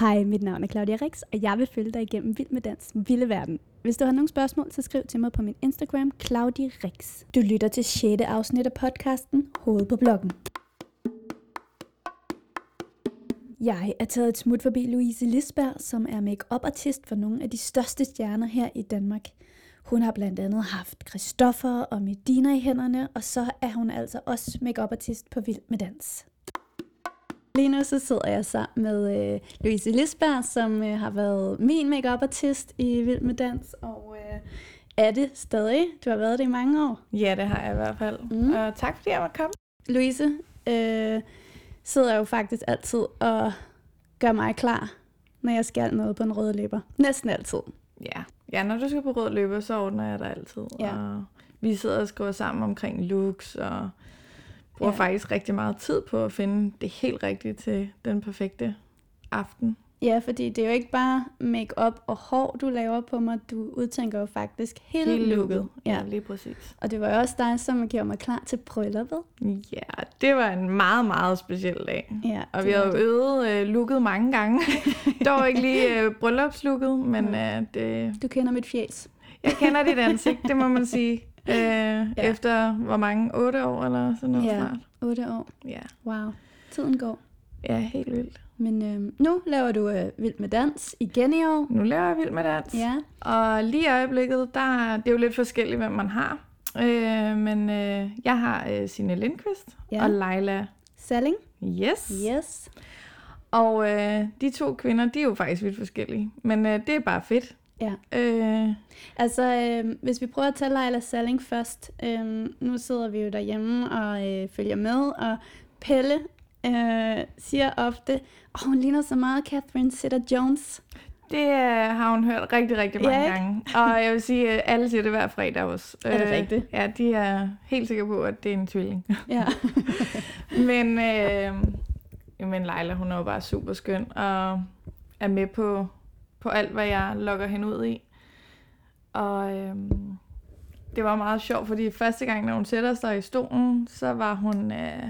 Hej, mit navn er Claudia Rix, og jeg vil følge dig igennem Vild med Dans Vilde Verden. Hvis du har nogle spørgsmål, så skriv til mig på min Instagram, Claudia Rix. Du lytter til 6. afsnit af podcasten Hoved på bloggen. Jeg er taget et smut forbi Louise Lisberg, som er make artist for nogle af de største stjerner her i Danmark. Hun har blandt andet haft Christoffer og Medina i hænderne, og så er hun altså også make artist på Vild med Dans. Lige nu så sidder jeg sammen med øh, Louise Lisberg, som øh, har været min make artist i Vild med Dans, og øh, er det stadig. Du har været det i mange år. Ja, det har jeg i hvert fald. Mm. Og tak fordi jeg måtte komme. Louise øh, sidder jo faktisk altid og gør mig klar, når jeg skal noget på en rød løber. Næsten altid. Ja. ja, når du skal på rød løber, så ordner jeg dig altid. Ja. Og vi sidder og skriver sammen omkring looks og bruger ja. faktisk rigtig meget tid på at finde det helt rigtige til den perfekte aften. Ja, fordi det er jo ikke bare make-up og hår, du laver på mig. Du udtænker jo faktisk hele, hele looket. Ja. ja, lige præcis. Og det var jo også dig, som gjorde mig klar til brylluppet. Ja, det var en meget, meget speciel dag. Ja, og vi har jo øvet uh, looket mange gange. Dog ikke lige uh, bryllupslooket, men uh, det... Du kender mit fjes. Jeg kender dit ansigt, det må man sige. Uh, ja. Efter hvor mange? 8 år eller sådan noget ja, snart? 8 år. Ja. Wow. Tiden går. Ja, helt vildt. Men øh, nu laver du øh, Vild med Dans igen i år. Nu laver jeg Vild med Dans. Ja. Og lige i øjeblikket, der, det er jo lidt forskelligt, hvem man har. Øh, men øh, jeg har øh, Signe Lindqvist ja. og Leila Salling. Yes. Yes. Og øh, de to kvinder, de er jo faktisk vidt forskellige. Men øh, det er bare fedt. Ja. Øh. Altså, øh, hvis vi prøver at tage Leila Salling først. Øh, nu sidder vi jo derhjemme og øh, følger med, og Pelle øh, siger ofte, at oh, hun ligner så meget Catherine Zeta-Jones. Det øh, har hun hørt rigtig, rigtig mange ja, gange. Og jeg vil sige, at alle siger det hver fredag også. Er det øh, rigtigt? Ja, de er helt sikre på, at det er en tvilling. Ja. men, øh, men Leila, hun er jo bare super skøn, og er med på, på alt, hvad jeg lokker hende ud i. Og øh, det var meget sjovt, fordi første gang, når hun sætter sig i stolen, så var hun... Øh,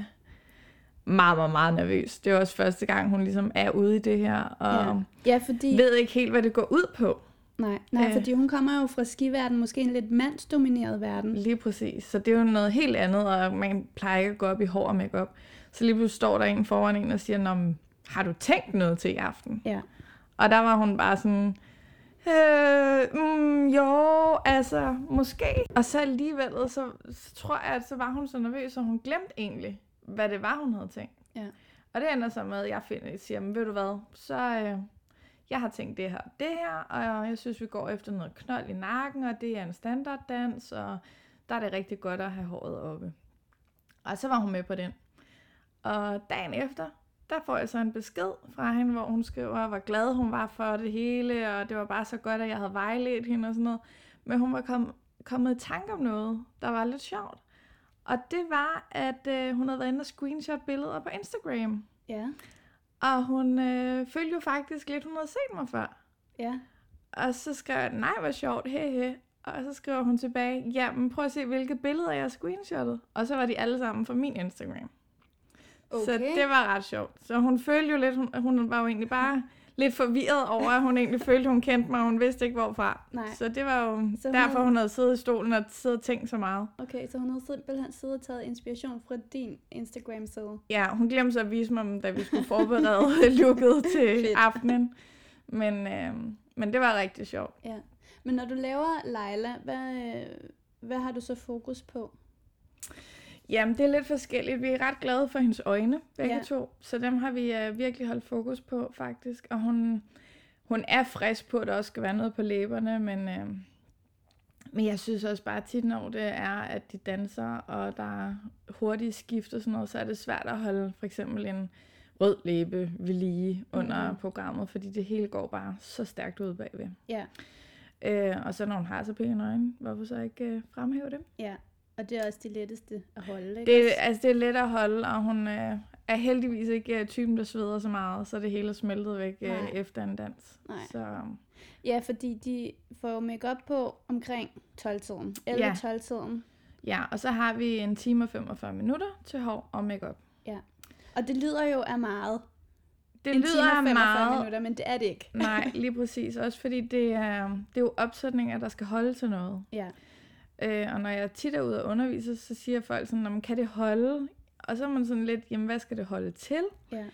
meget, meget, meget nervøs. Det er også første gang, hun ligesom er ude i det her, og ja. Ja, fordi... ved ikke helt, hvad det går ud på. Nej, nej øh. fordi hun kommer jo fra skiverdenen, måske en lidt mandsdomineret verden. Lige præcis, så det er jo noget helt andet, og man plejer ikke at gå op i hår og makeup. Så lige pludselig står der en foran en og siger, har du tænkt noget til i aften? Ja. Og der var hun bare sådan, Øh, mm, jo, altså, måske. Og så alligevel, så, så tror jeg, at så var hun så nervøs, og hun glemte egentlig, hvad det var, hun havde tænkt. Ja. Og det ender så med, at jeg finder, siger, men ved du hvad, så øh, jeg har tænkt det her det her, og jeg synes, vi går efter noget knold i nakken, og det er en standarddans, og der er det rigtig godt at have håret oppe. Og så var hun med på den. Og dagen efter, der får jeg så en besked fra hende, hvor hun skriver, hvor glad hun var for det hele, og det var bare så godt, at jeg havde vejledt hende og sådan noget. Men hun var kom, kommet i tanke om noget, der var lidt sjovt. Og det var, at øh, hun havde været inde og screenshot billeder på Instagram. Ja. Og hun øh, følte jo faktisk lidt, hun havde set mig før. Ja. Og så skrev jeg, nej, hvor sjovt, he, he. Og så skriver hun tilbage, jamen prøv at se, hvilke billeder jeg har screenshottet. Og så var de alle sammen fra min Instagram. Okay. Så det var ret sjovt. Så hun følte jo lidt, hun, hun var jo egentlig bare lidt forvirret over, at hun egentlig følte, hun kendte mig, og hun vidste ikke hvorfra. Nej. Så det var jo så derfor, hun, havde... hun havde siddet i stolen og siddet og tænkt så meget. Okay, så hun havde simpelthen siddet og taget inspiration fra din Instagram-side. Ja, hun glemte så at vise mig, da vi skulle forberede looket til aftenen. Men, øh, men det var rigtig sjovt. Ja. Men når du laver Leila, hvad, hvad har du så fokus på? Jamen, det er lidt forskelligt. Vi er ret glade for hendes øjne, begge ja. to. Så dem har vi uh, virkelig holdt fokus på, faktisk. Og hun, hun er frisk på, at der også skal være noget på læberne, men, uh, men jeg synes også bare tit, når det er, at de danser, og der er hurtige skift og sådan noget, så er det svært at holde for eksempel en rød læbe ved lige under mm. programmet, fordi det hele går bare så stærkt ud bagved. Ja. Uh, og så når hun har så pæne øjne, hvorfor så ikke uh, fremhæve dem? Ja, og det er også de letteste at holde, ikke? Det, altså, det er let at holde, og hun øh, er heldigvis ikke øh, typen, der sveder så meget, så det hele er smeltet væk øh, efter en dans. Nej. Så. Ja, fordi de får jo make på omkring 12-tiden. 11-12-tiden. Ja. ja, og så har vi en time og 45 minutter til hår og makeup. Ja, og det lyder jo af meget. det en lyder time 45 meget... minutter, men det er det ikke. nej, lige præcis. Også fordi det er, det er jo opsætninger, der skal holde til noget. Ja. Øh, og når jeg tit er ude og undervise, så siger folk sådan, kan det holde? Og så er man sådan lidt, jamen hvad skal det holde til? Ja.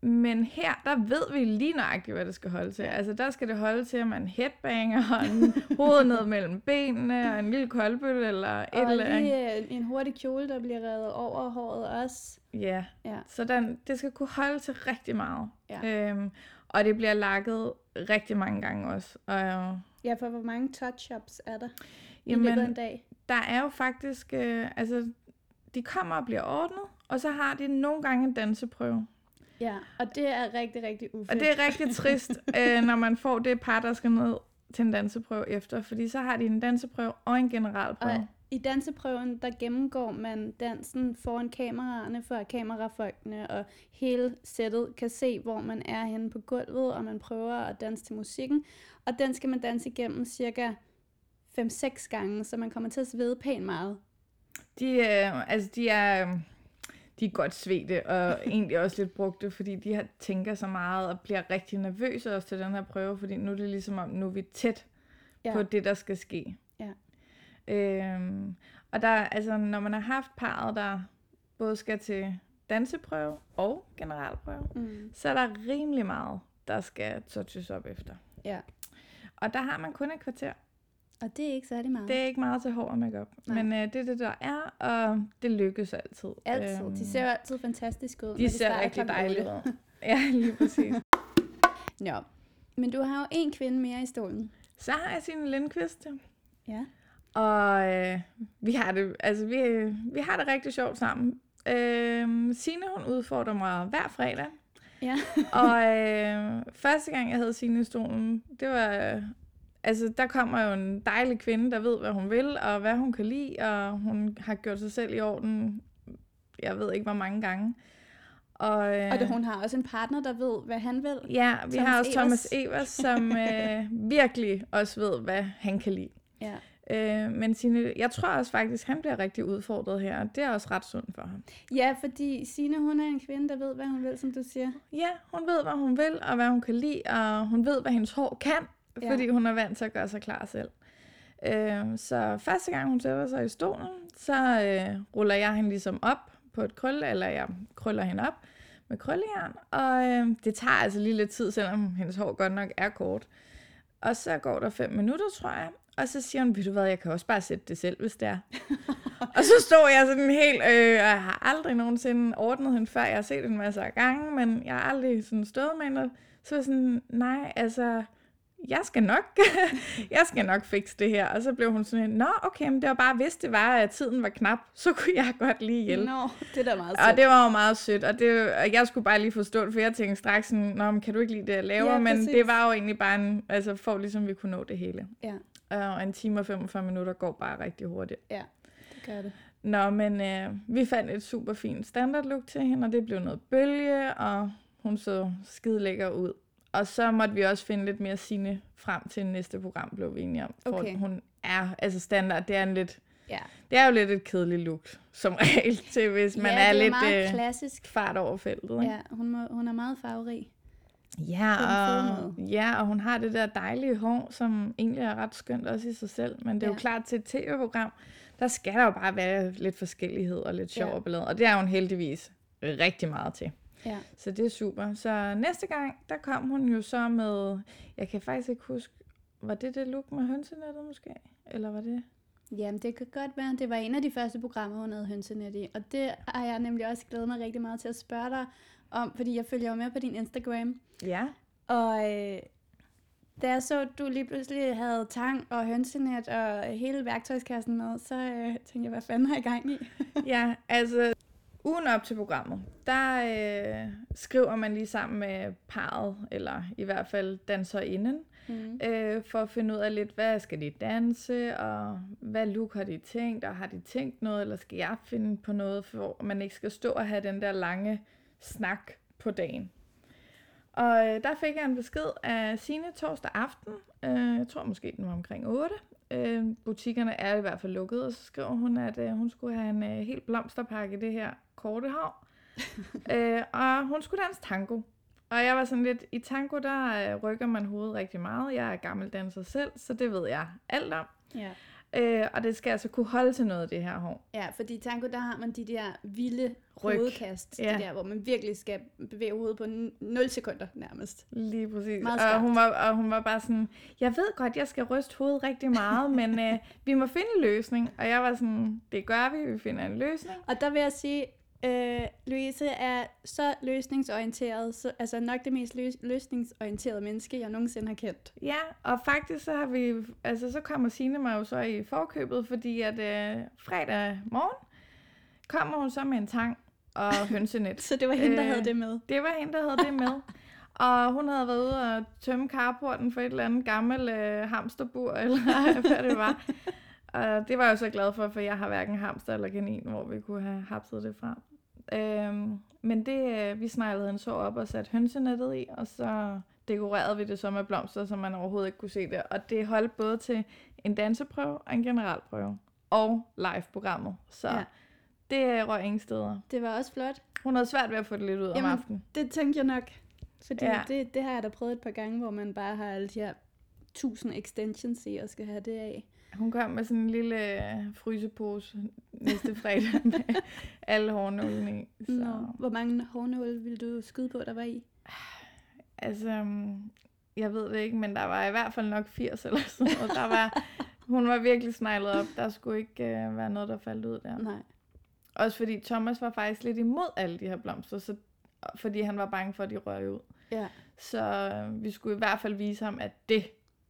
Men her, der ved vi lige nøjagtigt, hvad det skal holde til. Altså, der skal det holde til, at man headbanger og en hoved ned mellem benene, og en lille koldbøtte, eller et og eller andet. Og en hurtig kjole, der bliver reddet over håret også. Ja, ja. så den, det skal kunne holde til rigtig meget. Ja. Øhm, og det bliver lakket rigtig mange gange også. Og, ja, for hvor mange touch-ups er der jamen, i løbet af en dag? Der er jo faktisk, øh, altså, de kommer og bliver ordnet, og så har de nogle gange en danseprøve. Ja, og det er rigtig, rigtig ufedt. Og det er rigtig trist, øh, når man får det par, der skal ned til en danseprøve efter, fordi så har de en danseprøve og en generalprøve. Og i danseprøven, der gennemgår man dansen foran kameraerne, for at kamerafolkene og hele sættet kan se, hvor man er henne på gulvet, og man prøver at danse til musikken. Og den skal man danse igennem cirka 5-6 gange, så man kommer til at svede pænt meget. De, øh, altså de er... Øh de er godt svedte, og egentlig også lidt brugte, fordi de har, tænker så meget og bliver rigtig nervøse også til den her prøve, fordi nu er det ligesom om, nu er vi tæt ja. på det, der skal ske. Ja. Øhm, og der, altså, når man har haft parret, der både skal til danseprøve og generalprøve, mm. så er der rimelig meget, der skal touches op efter. Ja. Og der har man kun et kvarter. Og det er ikke særlig meget. Det er ikke meget til hår og makeup, men øh, det er det, der er, og det lykkes altid. Altid. Øhm, de ser jo altid fantastisk ud. De, de ser rigtig dejligt ud. ja, lige præcis. Nå, men du har jo en kvinde mere i stolen. Så har jeg Signe Lindqvist. Ja. Og øh, vi har det, altså vi, vi har det rigtig sjovt sammen. Øh, Signe, hun udfordrer mig hver fredag. Ja. og øh, første gang, jeg havde Signe i stolen, det var altså, der kommer jo en dejlig kvinde, der ved, hvad hun vil, og hvad hun kan lide, og hun har gjort sig selv i orden, jeg ved ikke, hvor mange gange. Og, øh, og det, hun har også en partner, der ved, hvad han vil. Ja, vi Thomas har også Evers. Thomas Evers, som øh, virkelig også ved, hvad han kan lide. Ja. Øh, men Signe, jeg tror også faktisk, han bliver rigtig udfordret her, og det er også ret sundt for ham. Ja, fordi Signe, hun er en kvinde, der ved, hvad hun vil, som du siger. Ja, hun ved, hvad hun vil, og hvad hun kan lide, og hun ved, hvad hendes hår kan, ja. fordi hun er vant til at gøre sig klar selv. Øh, så første gang hun sætter sig i stolen, så øh, ruller jeg hende ligesom op på et krølle, eller jeg krøller hende op med krøllejern, og øh, det tager altså lige lidt tid, selvom hendes hår godt nok er kort. Og så går der fem minutter, tror jeg, og så siger hun, ved du hvad, jeg kan også bare sætte det selv, hvis det er. og så står jeg sådan helt, øh, jeg har aldrig nogensinde ordnet hende før, jeg har set hende masser af gange, men jeg har aldrig sådan stået med hende. Så er jeg sådan, nej, altså, jeg skal nok, jeg skal nok fikse det her. Og så blev hun sådan, nå okay, men det var bare, hvis det var, at tiden var knap, så kunne jeg godt lige hjælpe. Nå, det er da meget sødt. Og det var jo meget sødt, og, det, og jeg skulle bare lige forstå det, for jeg tænkte straks sådan, nå, men kan du ikke lide det, jeg laver? Ja, men det var jo egentlig bare en, altså for ligesom vi kunne nå det hele. Ja. Og en time og 45 minutter går bare rigtig hurtigt. Ja, det gør det. Nå, men øh, vi fandt et super fint standard look til hende, og det blev noget bølge, og hun så skide lækker ud. Og så måtte vi også finde lidt mere sine frem til næste program, blev vi enige om. For okay. hun er, altså standard, det er en lidt... Ja. Det er jo lidt et kedeligt look, som regel, til hvis man ja, er, er lidt meget øh, klassisk. fart over feltet. Ikke? Ja, hun, må, hun er meget farverig. Ja og, ja, og hun har det der dejlige hår, som egentlig er ret skønt også i sig selv. Men det er ja. jo klart til et tv-program, der skal der jo bare være lidt forskellighed og lidt sjov ja. og ballade. Og det er hun heldigvis rigtig meget til. Ja. Så det er super. Så næste gang, der kom hun jo så med, jeg kan faktisk ikke huske, var det det look med hønsenettet måske? Eller var det? Jamen, det kan godt være. Det var en af de første programmer, hun havde hønsenet i. Og det har jeg nemlig også glædet mig rigtig meget til at spørge dig om, fordi jeg følger jo med på din Instagram. Ja. Og øh, da jeg så, at du lige pludselig havde tang og hønsenet og hele værktøjskassen med, så øh, tænkte jeg, hvad fanden har jeg gang i? ja, altså Ugen op til programmet, der øh, skriver man lige sammen med parret, eller i hvert fald danserinden, mm. øh, for at finde ud af lidt, hvad skal de danse, og hvad look har de tænkt, og har de tænkt noget, eller skal jeg finde på noget, for man ikke skal stå og have den der lange snak på dagen. Og øh, der fik jeg en besked af sine torsdag aften, øh, jeg tror måske den var omkring 8, øh, butikkerne er i hvert fald lukket, og så skriver hun, at øh, hun skulle have en øh, helt blomsterpakke det her korte hår. øh, og hun skulle danse tango. Og jeg var sådan lidt, i tango, der øh, rykker man hovedet rigtig meget. Jeg er gammel danser selv, så det ved jeg alt om. Ja. Øh, og det skal altså kunne holde til noget, det her hår. Ja, fordi i tango, der har man de der vilde Ryg. hovedkast, ja. de der, hvor man virkelig skal bevæge hovedet på 0 sekunder nærmest. Lige præcis. og hun, var, og hun var bare sådan, jeg ved godt, jeg skal ryste hovedet rigtig meget, men øh, vi må finde en løsning. Og jeg var sådan, det gør vi, vi finder en løsning. Og der vil jeg sige, Øh, Louise er så løsningsorienteret, så, altså nok det mest løs, løsningsorienterede menneske, jeg nogensinde har kendt. Ja, og faktisk så har vi, altså så kommer Signe mig jo så i forkøbet, fordi at øh, fredag morgen kommer hun så med en tang og hønsenet. så det var hende, der øh, havde det med? Det var hende, der havde det med. Og hun havde været ude og tømme carporten for et eller andet gammelt øh, hamsterbur, eller hvad det var. Og det var jeg så glad for, for jeg har hverken hamster eller kanin, hvor vi kunne have hapset det fra. Øhm, men det, øh, vi sneglede en så op og satte hønsenettet i, og så dekorerede vi det så med blomster, så man overhovedet ikke kunne se det. Og det holdt både til en danseprøve og en generalprøve. Og live-programmet. Så ja. det røg ingen steder. Det var også flot. Hun havde svært ved at få det lidt ud Jamen, om aftenen. det tænkte jeg nok. Fordi ja. det, det har jeg da prøvet et par gange, hvor man bare har alle de her tusind extensions i og skal have det af. Hun kom med sådan en lille øh, frysepose næste fredag med alle hårnålene i. Så. Nå, hvor mange hårnåle ville du skyde på, der var i? Altså, mm, jeg ved det ikke, men der var i hvert fald nok 80 eller sådan noget. Der var, hun var virkelig sneglet op. Der skulle ikke uh, være noget, der faldt ud der. Nej. Også fordi Thomas var faktisk lidt imod alle de her blomster, så, fordi han var bange for, at de røg ud. Ja. Så uh, vi skulle i hvert fald vise ham, at det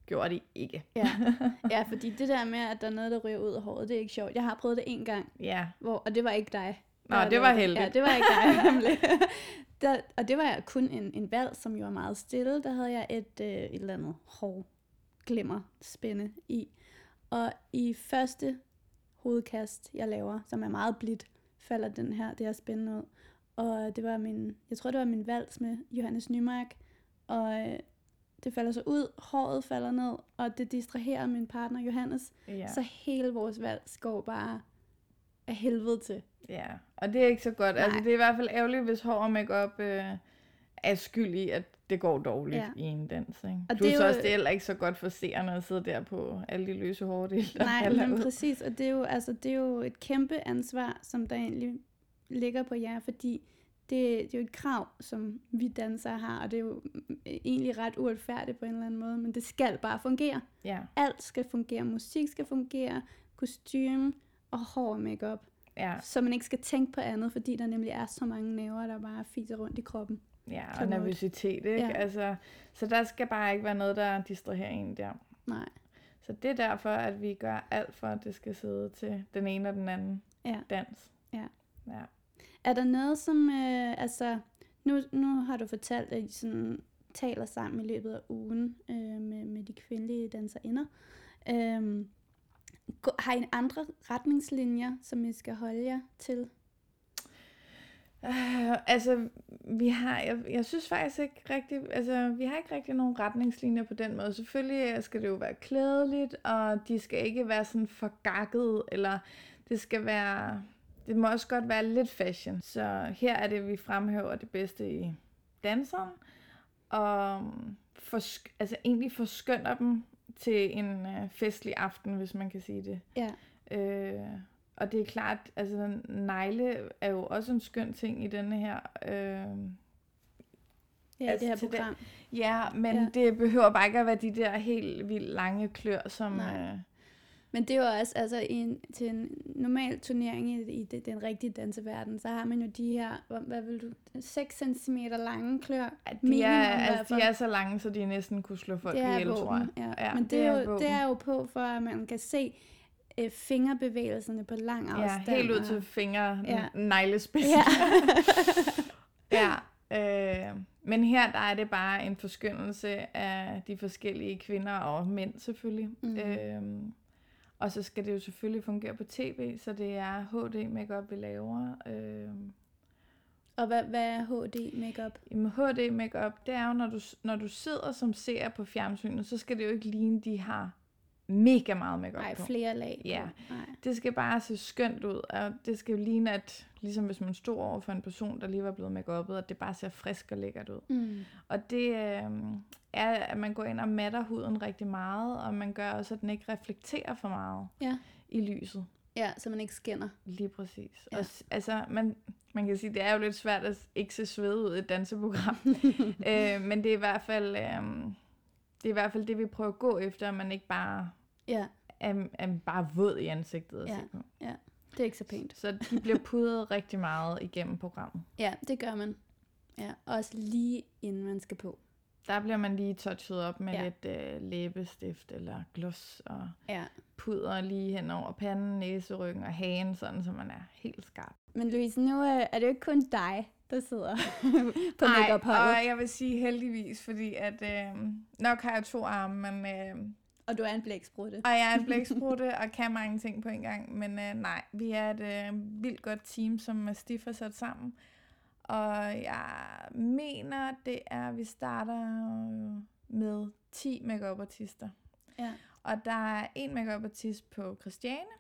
gjorde de ikke. ja. ja, fordi det der med, at der er noget, der ryger ud af håret, det er ikke sjovt. Jeg har prøvet det en gang, ja. hvor, og det var ikke dig. Nå, det var heldigt. Ja, det var ikke dig, der, og det var kun en, en valg, som jo var meget stille. Der havde jeg et, øh, et eller andet hår glimmer spænde i. Og i første hovedkast, jeg laver, som er meget blidt, falder den her, det her spændende ud. Og det var min, jeg tror det var min vals med Johannes Nymark. Og øh, det falder så ud, håret falder ned, og det distraherer min partner Johannes. Ja. Så hele vores valg går bare af helvede til. Ja, og det er ikke så godt. Altså, Nej. Altså, det er i hvert fald ærgerligt, hvis hår og makeup øh, er skyld i, at det går dårligt ja. i en dans. Ikke? Og Plus det er jo... også, det er heller ikke så godt for seerne at sidde der på alle de løse hårdele, Nej, men præcis, og det er, jo, altså, det er jo et kæmpe ansvar, som der egentlig ligger på jer, fordi det, det er jo et krav, som vi dansere har, og det er jo egentlig ret uretfærdigt på en eller anden måde, men det skal bare fungere. Ja. Alt skal fungere. Musik skal fungere, kostume og hår og makeup. Ja. Så man ikke skal tænke på andet, fordi der nemlig er så mange næver, der bare fiser rundt i kroppen. Ja, og nervøsitet, ikke? Ja. Altså, så der skal bare ikke være noget, der distraherer en der. Nej. Så det er derfor, at vi gør alt for, at det skal sidde til den ene og den anden ja. dans. Ja. ja. Er der noget, som, øh, altså, nu, nu har du fortalt, at I sådan taler sammen i løbet af ugen øh, med, med de kvindelige danserinder. Øh, har I andre retningslinjer, som I skal holde jer til? Uh, altså, vi har, jeg, jeg synes faktisk ikke rigtig, altså, vi har ikke rigtig nogen retningslinjer på den måde. Selvfølgelig skal det jo være klædeligt, og de skal ikke være sådan for gakket, eller det skal være, det må også godt være lidt fashion. Så her er det, vi fremhæver det bedste i danseren, og for, altså egentlig forskønner dem til en øh, festlig aften, hvis man kan sige det. Ja. Øh, og det er klart, altså negle er jo også en skøn ting i denne her... Øh, Ja, altså, det her program. Det, ja, men ja. det behøver bare ikke at være de der helt vildt lange klør, som... Øh, men det er jo også, altså i en, til en normal turnering i, i det, den rigtige danseverden, så har man jo de her, hvad vil du, 6 cm lange klør. Ja, de, minimum, er, altså, de er så lange, så de næsten kunne slå folk ihjel, tror jeg. Ja. ja Men det, det, er jo, det er jo på, for at man kan se øh, fingerbevægelserne på lang afstand. Ja, helt ud til finger, ja. Ja. ja. Øh, men her der er det bare en forskyndelse af de forskellige kvinder og mænd selvfølgelig. Mm. Øh, og så skal det jo selvfølgelig fungere på tv, så det er HD makeup vi laver. Øh. Og hvad, hvad er HD makeup? Jamen HD makeup, det er jo, når du, når du sidder som ser på fjernsynet, så skal det jo ikke ligne, de har mega meget makeup Nej, på. flere lag på. Ja. Nej. Det skal bare se skønt ud, og det skal jo ligne, at ligesom hvis man stod over for en person, der lige var blevet makeupet, at det bare ser frisk og lækkert ud. Mm. Og det øh, er, at man går ind og matter huden rigtig meget, og man gør også, at den ikke reflekterer for meget Ja. i lyset. ja, så man ikke skinner. Lige præcis. Ja. Og, altså, man, man kan sige, det er jo lidt svært at ikke se sved ud i et danseprogram. øh, men det er i hvert fald... Øh, det er i hvert fald det, vi prøver at gå efter, at man ikke bare Ja, er, er bare våd i ansigtet at Ja. ja. Det er ikke så pænt. Så de bliver pudret rigtig meget igennem programmet. Ja, det gør man. Ja, også lige inden man skal på. Der bliver man lige touchet op med Ja. lidt øh, læbestift eller gloss og Ja. puder lige hen over panden, næseryggen og hagen, sådan så man er helt skarp. Men Louise, nu er, er det jo ikke kun dig, der sidder på make-up-holdet. og jeg vil sige heldigvis, fordi at øh, nok har jeg to arme, men, øh, Og du er en blæksprutte. og jeg er en blæksprutte og kan mange ting på en gang. Men øh, nej, vi er et øh, vildt godt team, som Stif har sat sammen. Og jeg mener, det er, at vi starter med 10 makeup artister Ja. Og der er en makeup artist på Christiane,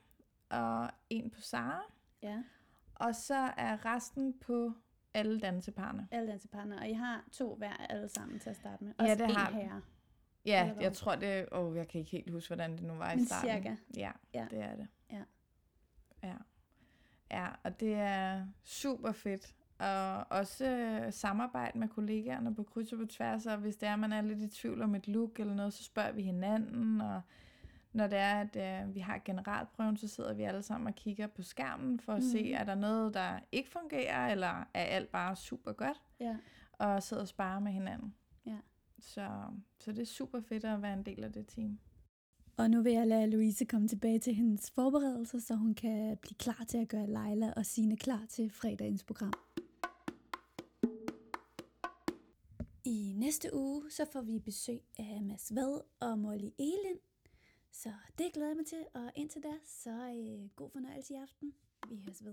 og en på Sara. ja. Og så er resten på alle danseparne. Alle dansepartner. Og I har to hver alle sammen til at starte med. Ja, Også det en har herre. Ja, jeg tror det... Åh, oh, jeg kan ikke helt huske, hvordan det nu var i Men starten. cirka. Ja, Ja. det er det. Ja. Ja. Ja, og det er super fedt. Og også øh, samarbejde med kollegaerne på kryds og på tværs, og hvis det er, man er lidt i tvivl om et look eller noget, så spørger vi hinanden, og når det er, at øh, vi har generalprøven, så sidder vi alle sammen og kigger på skærmen for at mm. se, er der noget, der ikke fungerer, eller er alt bare super godt, Ja. og sidder og sparer med hinanden. Ja. Så, så det er super fedt at være en del af det team. Og nu vil jeg lade Louise komme tilbage til hendes forberedelser, så hun kan blive klar til at gøre Leila og Sine klar til fredagens program. Næste uge så får vi besøg af Mads Vad og Molly Elin. Så det glæder jeg mig til, og indtil da, så øh, god fornøjelse i aften. Vi høres ved.